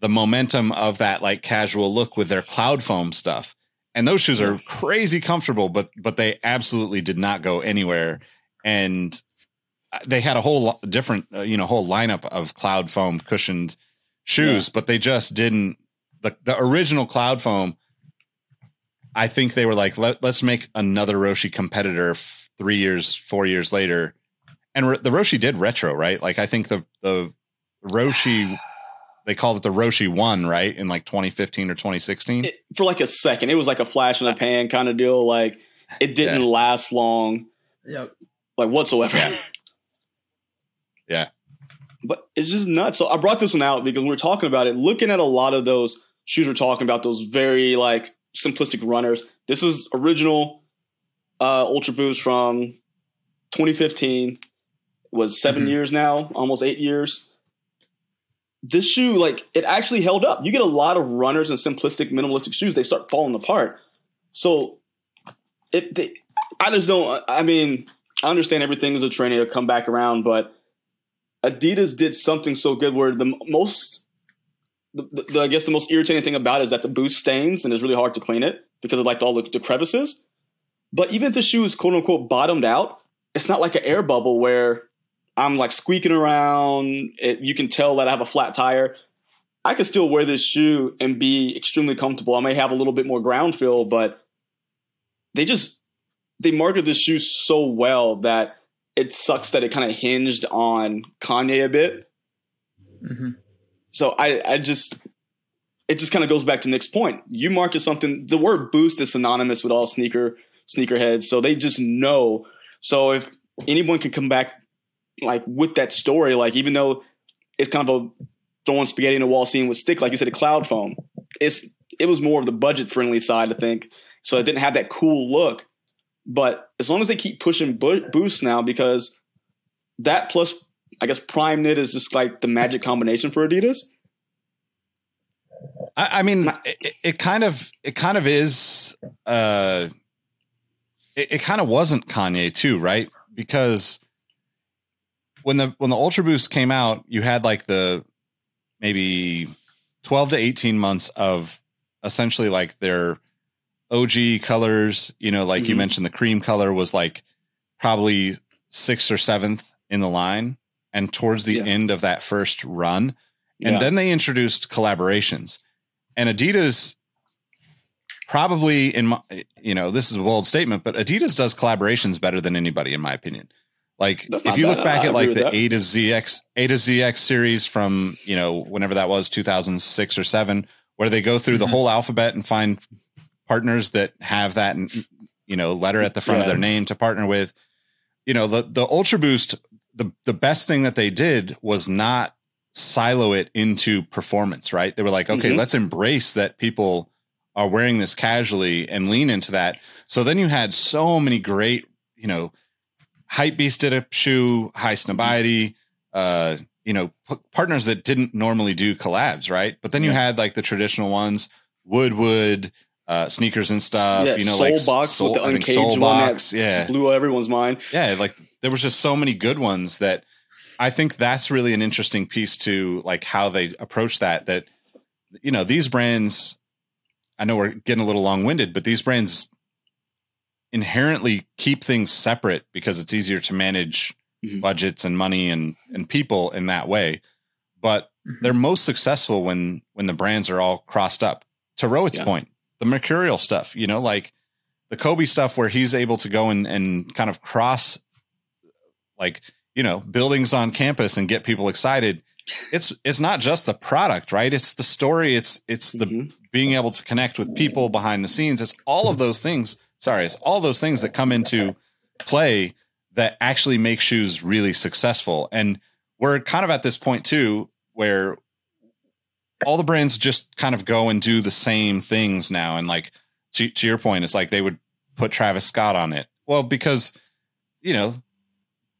the momentum of that like casual look with their cloud foam stuff. And those shoes are crazy comfortable, but but they absolutely did not go anywhere. And they had a whole different, uh, you know, whole lineup of cloud foam cushioned shoes, but they just didn't. The the original cloud foam, I think they were like, Let, let's make another Roshe competitor f- three years, four years later. And re- the Roshe did retro, right? Like I think the the Roshe, they called it the Roshe One, right, in like 2015 or 2016. It, for like a second, it was like a flash in the pan kind of deal. Like it didn't Yeah. last long, Yep. like whatsoever. Yeah. Yeah. But it's just nuts. So I brought this one out because we were talking about it, looking at a lot of those shoes we're talking about, those very like simplistic runners. This is original uh Ultra Boost from 2015. Was 7 Mhm. years now, almost eight years. This shoe, like, it actually held up. You get a lot of runners and simplistic, minimalistic shoes, they start falling apart. So, it, they, I just don't. I mean, I understand everything is a trend; it'll come back around. But Adidas did something so good where the most the, the, I guess the most irritating thing about it is that the boost stains and it's really hard to clean it because of like all the, the crevices. But even if the shoe is quote unquote bottomed out, it's not like an air bubble where I'm like squeaking around. It, you can tell that I have a flat tire. I can still wear this shoe and be extremely comfortable. I may have a little bit more ground feel, but they just they market this shoe so well that it sucks that it kind of hinged on Kanye a bit. hmm So I, I just, it just kind of goes back to Nick's point. You market something. The word boost is synonymous with all sneaker sneakerheads, so they just know. So if anyone can come back like with that story, like even though it's kind of a throwing spaghetti in a wall scene with stick, like you said, a cloud foam. It's it was more of the budget friendly side, I think. So it didn't have that cool look. But as long as they keep pushing bo- boost now, because that plus I guess prime knit is just like the magic combination for Adidas. I, I mean, it, it kind of it kind of is. Uh, it, it kind of wasn't Kanye too, right? Because when the when the Ultra Boost came out, you had like the maybe twelve to eighteen months of essentially like their OG colors. You know, like you Mhm. mentioned, the cream color was like probably sixth or seventh in the line, and towards the Yeah. end of that first run, and Yeah. then they introduced collaborations and adidas probably in my you know this is a bold statement but adidas does collaborations better than anybody in my opinion like if you bad. look back I at like the a to zx a to zx series from you know whenever that was 2006 or 7 where they go through the Mhm. whole alphabet and find partners that have that you know letter at the front of their name to partner with you know the the ultra boost the the best thing that they did was not silo it into performance right? They were like okay Mhm. let's embrace that people are wearing this casually and lean into that. So then you had so many great you know Hypebeast did a shoe Highsnobiety uh you know p- partners that didn't normally do collabs right? But then you had like the traditional ones Wood Wood uh sneakers and stuff Yeah, you know Soul like Box Soul, with the I uncaged Soul one Box, that yeah blew everyone's mind. yeah like there was just so many good ones that i think that's really an interesting piece to like how they approach that that you know these brands i know we're getting a little long-winded but these brands inherently keep things separate because it's easier to manage Mhm. budgets and money and and people in that way but Mhm. they're most successful when when the brands are all crossed up to Rohit's Yeah. point the mercurial stuff you know like the kobe stuff where he's able to go and and kind of cross like you know buildings on campus and get people excited. It's it's not just the product right? It's the story. It's it's the Mhm. being able to connect with people behind the scenes. It's all of those things. Sorry it's all those things that come into play that actually make shoes really successful. And we're kind of at this point too where all the brands just kind of go and do the same things now. And like to, to your point it's like they would put travis scott on it. Well because you know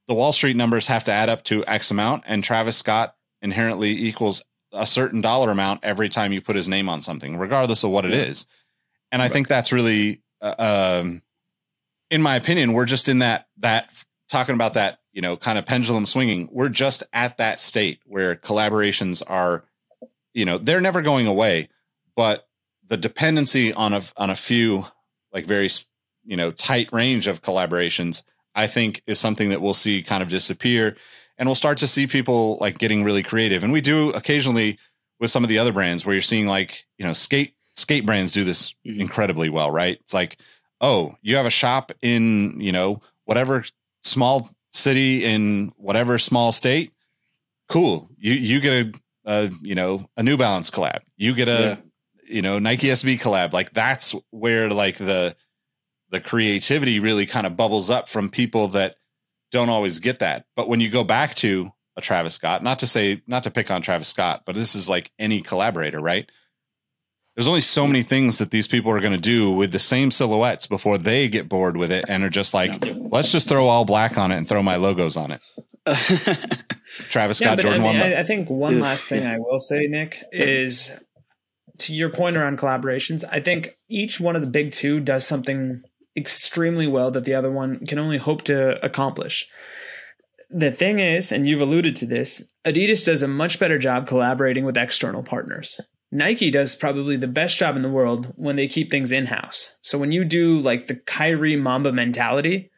the wall street numbers have to add up to x amount and travis scott inherently equals a certain dollar amount every time you put his name on something regardless of what it is. And i think that's really uh, um in my opinion we're just in that that talking about that you know kind of pendulum swinging. We're just at that state where collaborations are you know they're never going away but the dependency on a on a few like very you know tight range of collaborations i think is something that we'll see kind of disappear and we'll start to see people like getting really creative and we do occasionally with some of the other brands where you're seeing like you know skate skate brands do this Mhm. incredibly well right? It's like oh you have a shop in you know whatever small city in whatever small state? Cool. You you get a, a you know a new balance collab. You get a Yeah. you know nike sb collab. Like that's where like the the creativity really kind of bubbles up from people that don't always get that. But when you go back to a travis scott not to say not to pick on travis scott but this is like any collaborator right? There's only so many things that these people are going to do with the same silhouettes before they get bored with it and are just like let's just throw all black on it and throw my logos on it travis scott but jordan I, mean, one I, I think one Ugh, last thing I will say, Nick, is to your point around collaborations. I think each one of the big two does something extremely well that the other one can only hope to accomplish. the thing is, and you've alluded to this, Adidas does a much better job collaborating with external partners. Nike does probably the best job in the world when they keep things in house. So when you do like the Kyrie Mamba mentality,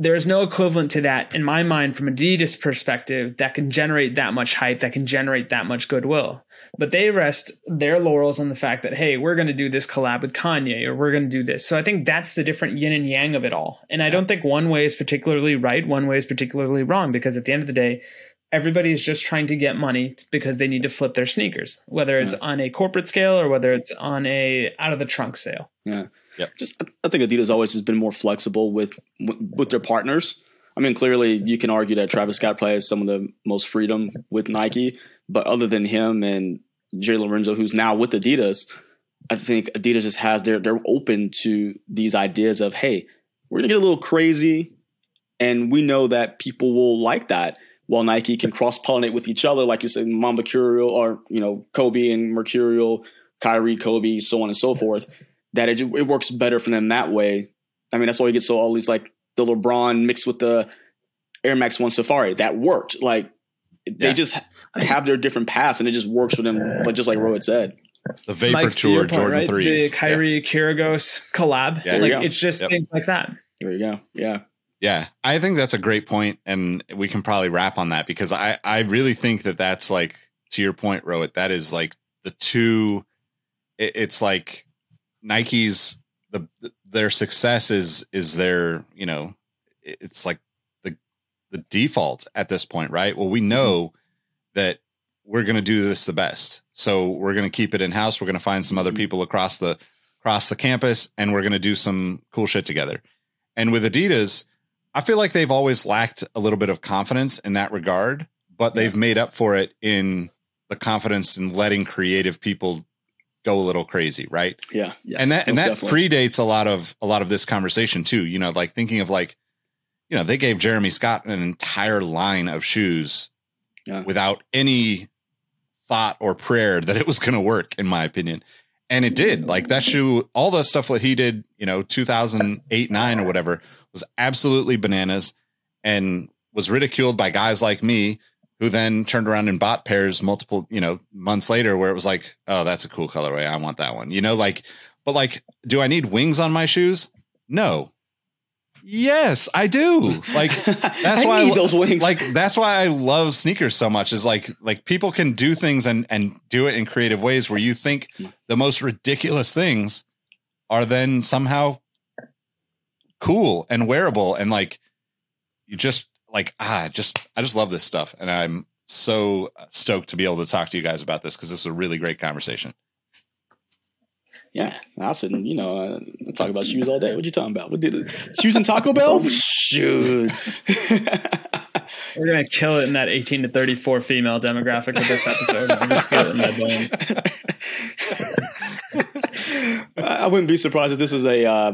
there is no equivalent to that in my mind from a Adidas perspective that can generate that much hype, that can generate that much goodwill. But they rest their laurels on the fact that, hey, we're going to do this collab with Kanye or we're going to do this. So I think that's the different yin and yang of it all. And I don't think one way is particularly right, one way is particularly wrong because at the end of the day, everybody is just trying to get money because they need to flip their sneakers, whether it's on a corporate scale or whether it's on a out of the trunk sale. Yeah. Yep. Just I think Adidas always has been more flexible with with their partners. I mean, clearly you can argue that Travis Scott plays some of the most freedom with Nike, but other than him and Jerry Lorenzo, who's now with Adidas, I think Adidas just has they're they're open to these ideas of hey, we're gonna get a little crazy, and we know that people will like that. While Nike can cross pollinate with each other, like you said, Mamba Mercurial or you know Kobe and Mercurial, Kyrie, Kobe, so on and so forth that it, it works better for them that way. I mean, that's why you get so all these like the LeBron mixed with the Air Max One Safari. That worked. Like they Yeah. just have their different paths, and it just works for them. Like just like Rohit said. The Vapor Mike, Tour your point, Jordan right? threes. The Kyrie Kyrgios collab. Yeah, like it's just Yep. things like that. There you go. Yeah. Yeah, I think that's a great point, and we can probably wrap on that because I I really think that that's like to your point, Rohit. That is like the two. It, it's like Nike's the their success is is their you know it's like the the default at this point, right? Well, we know that we're going to do this the best, so we're going to keep it in house. We're going to find some other Mhm. people across the across the campus, and we're going to do some cool shit together. And with Adidas, I feel like they've always lacked a little bit of confidence in that regard, but they've made up for it in the confidence in letting creative people go a little crazy, right? Yeah. Yes. and that and that definitely. predates a lot of a lot of this conversation too. You know, like thinking of like, you know, they gave Jeremy Scott an entire line of shoes Yeah. without any thought or prayer that it was going to work, in my opinion. And it did. Like that shoe, all the stuff that he did, you know, 2008, nine or whatever, was absolutely bananas and was ridiculed by guys like me who then turned around and bought pairs multiple, you know, months later where it was like, oh, that's a cool colorway. I want that one. You know, like, but like, do I need wings on my shoes? No. Yes, I do. Like, that's why I those wings. like that's why I love sneakers so much is like like people can do things and and do it in creative ways where you think the most ridiculous things are then somehow cool and wearable and like you just like ah just i just love this stuff and i'm so stoked to be able to talk to you guys about this because this is a really great conversation yeah, I said, you know, I talk about shoes all day. What you talking about? What did it? shoes and Taco Bell? Oh, shoot, we're gonna kill it in that eighteen to thirty four female demographic of this episode. I wouldn't be surprised if this was a. Uh,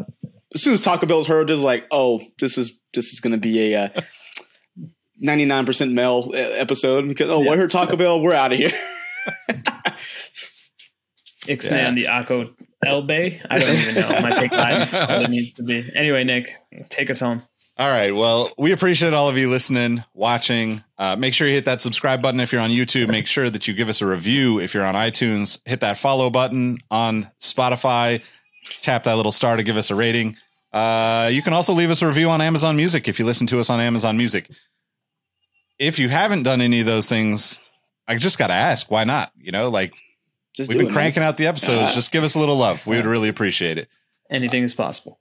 as soon as Taco Bell's heard, is like, oh, this is this is gonna be a. Uh, 99% male uh, episode because oh yeah. we're Taco Bell we're out of here. Ixnay yeah. the Akko Elbe. I don't even know. My take five. What it needs to be. Anyway, Nick, take us home. All right. Well, we appreciate all of you listening, watching. Uh, make sure you hit that subscribe button if you're on YouTube. Make sure that you give us a review if you're on iTunes. Hit that follow button on Spotify. Tap that little star to give us a rating. Uh, you can also leave us a review on Amazon Music if you listen to us on Amazon Music. If you haven't done any of those things, I just got to ask, why not? You know, like Just we've been it, cranking man. out the episodes. Yeah. Just give us a little love. We would really appreciate it. Anything is possible.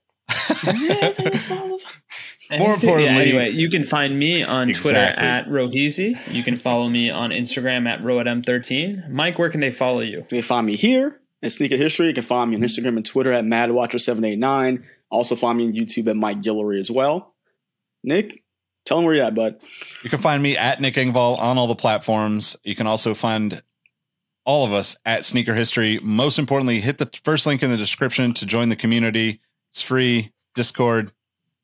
Anything is possible. Anything. More importantly- yeah, anyway, you can find me on Twitter Exactly. at Roheezy. You can follow me on Instagram at RoadM13. Mike, where can they follow you? You can find me here at Sneaker History. You can find me on Instagram and Twitter at MadWatcher789. Also find me on YouTube at Mike Guillory as well. Nick, tell them where you're at, bud. You can find me at Nick Engvall on all the platforms. You can also find all of us at Sneaker History. Most importantly, hit the first link in the description to join the community. It's free. Discord.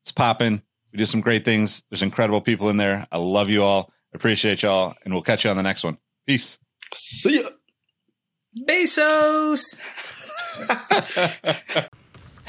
It's popping. We do some great things. There's incredible people in there. I love you all. Appreciate y'all. And we'll catch you on the next one. Peace. See ya. Bezos!